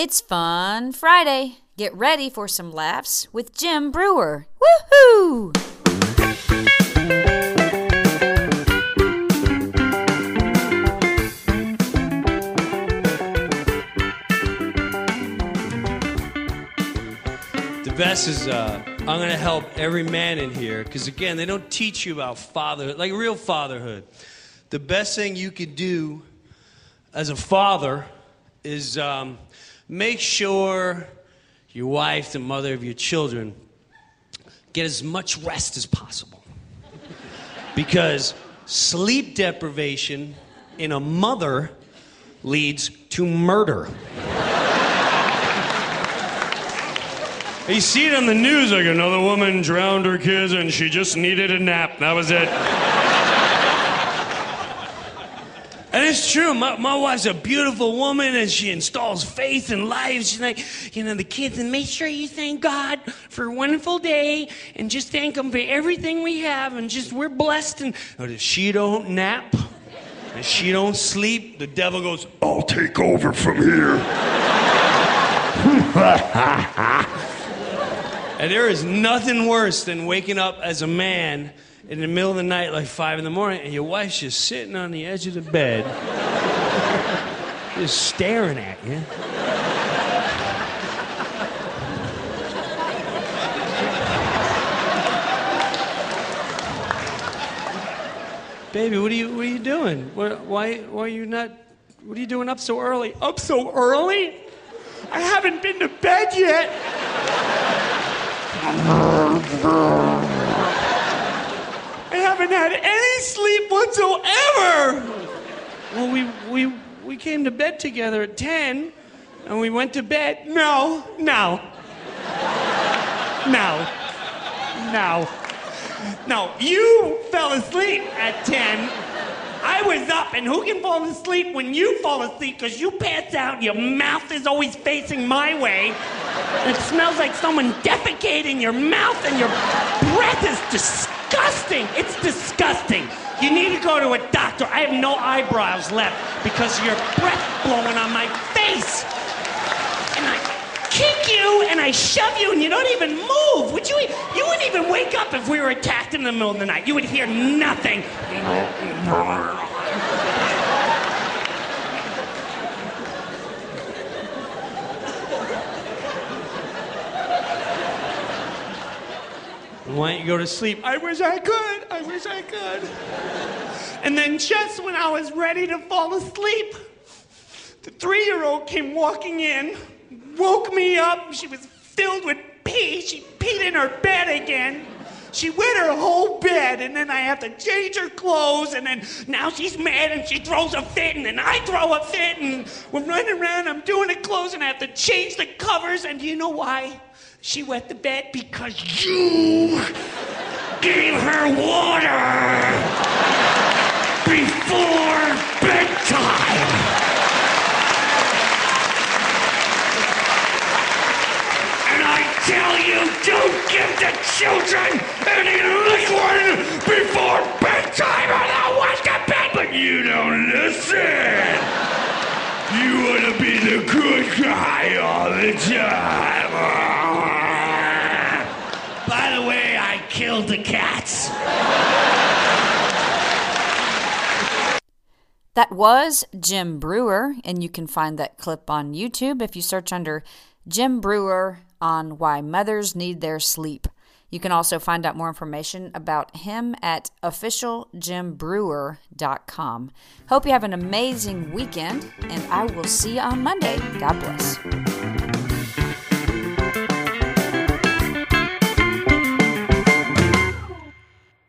It's Fun Friday. Get ready for some laughs with Jim Breuer. Woohoo! The best is uh, I'm going to help every man in here because, again, they don't teach you about fatherhood, like real fatherhood. The best thing you could do as a father is um, make sure your wife, the mother of your children, get as much rest as possible. because sleep deprivation in a mother leads to murder. You see it on the news like another woman drowned her kids and she just needed a nap. That was it. And it's true. My, my wife's a beautiful woman and she installs faith in life. She's like, you know, the kids, and make sure you thank God for a wonderful day and just thank Him for everything we have and just we're blessed. And oh, if she don't nap and she don't sleep, the devil goes, I'll take over from here. And there is nothing worse than waking up as a man in the middle of the night, like five in the morning, and your wife's just sitting on the edge of the bed, just staring at you. Baby, what are you what are you doing? What, why why are you not what are you doing up so early? Up so early? I haven't been to bed yet. I haven't had any sleep whatsoever. Well, we, we, we came to bed together at 10 and we went to bed. No, no. No. No. No, you fell asleep at 10. I was up, and who can fall asleep when you fall asleep? Because you pass out, your mouth is always facing my way. It smells like someone defecating your mouth, and your breath is disgusting. It's disgusting. You need to go to a doctor. I have no eyebrows left because of your breath blowing on my face. And I kick you and I shove you and you don't even move. Would you? You wouldn't even wake up if we were attacked in the middle of the night. You would hear nothing. Why don't you go to sleep? I wish I could. I wish I could. And then just when I was ready to fall asleep, the three-year-old came walking in, woke me up. She was filled with pee. She peed in her bed again. She wet her whole bed, and then I have to change her clothes, and then now she's mad and she throws a fit, and then I throw a fit, and we're running around. I'm doing the clothes, and I have to change the covers. And do you know why? She wet the bed because you gave her water before bedtime. And I tell you, don't give the children any liquid before bedtime or they'll wet the bed. But you don't listen. You want to be the good guy all the time. By the way, I killed the cats. That was Jim Breuer, and you can find that clip on YouTube if you search under Jim Breuer on why mothers need their sleep. You can also find out more information about him at officialjimbreuer.com. Hope you have an amazing weekend, and I will see you on Monday. God bless.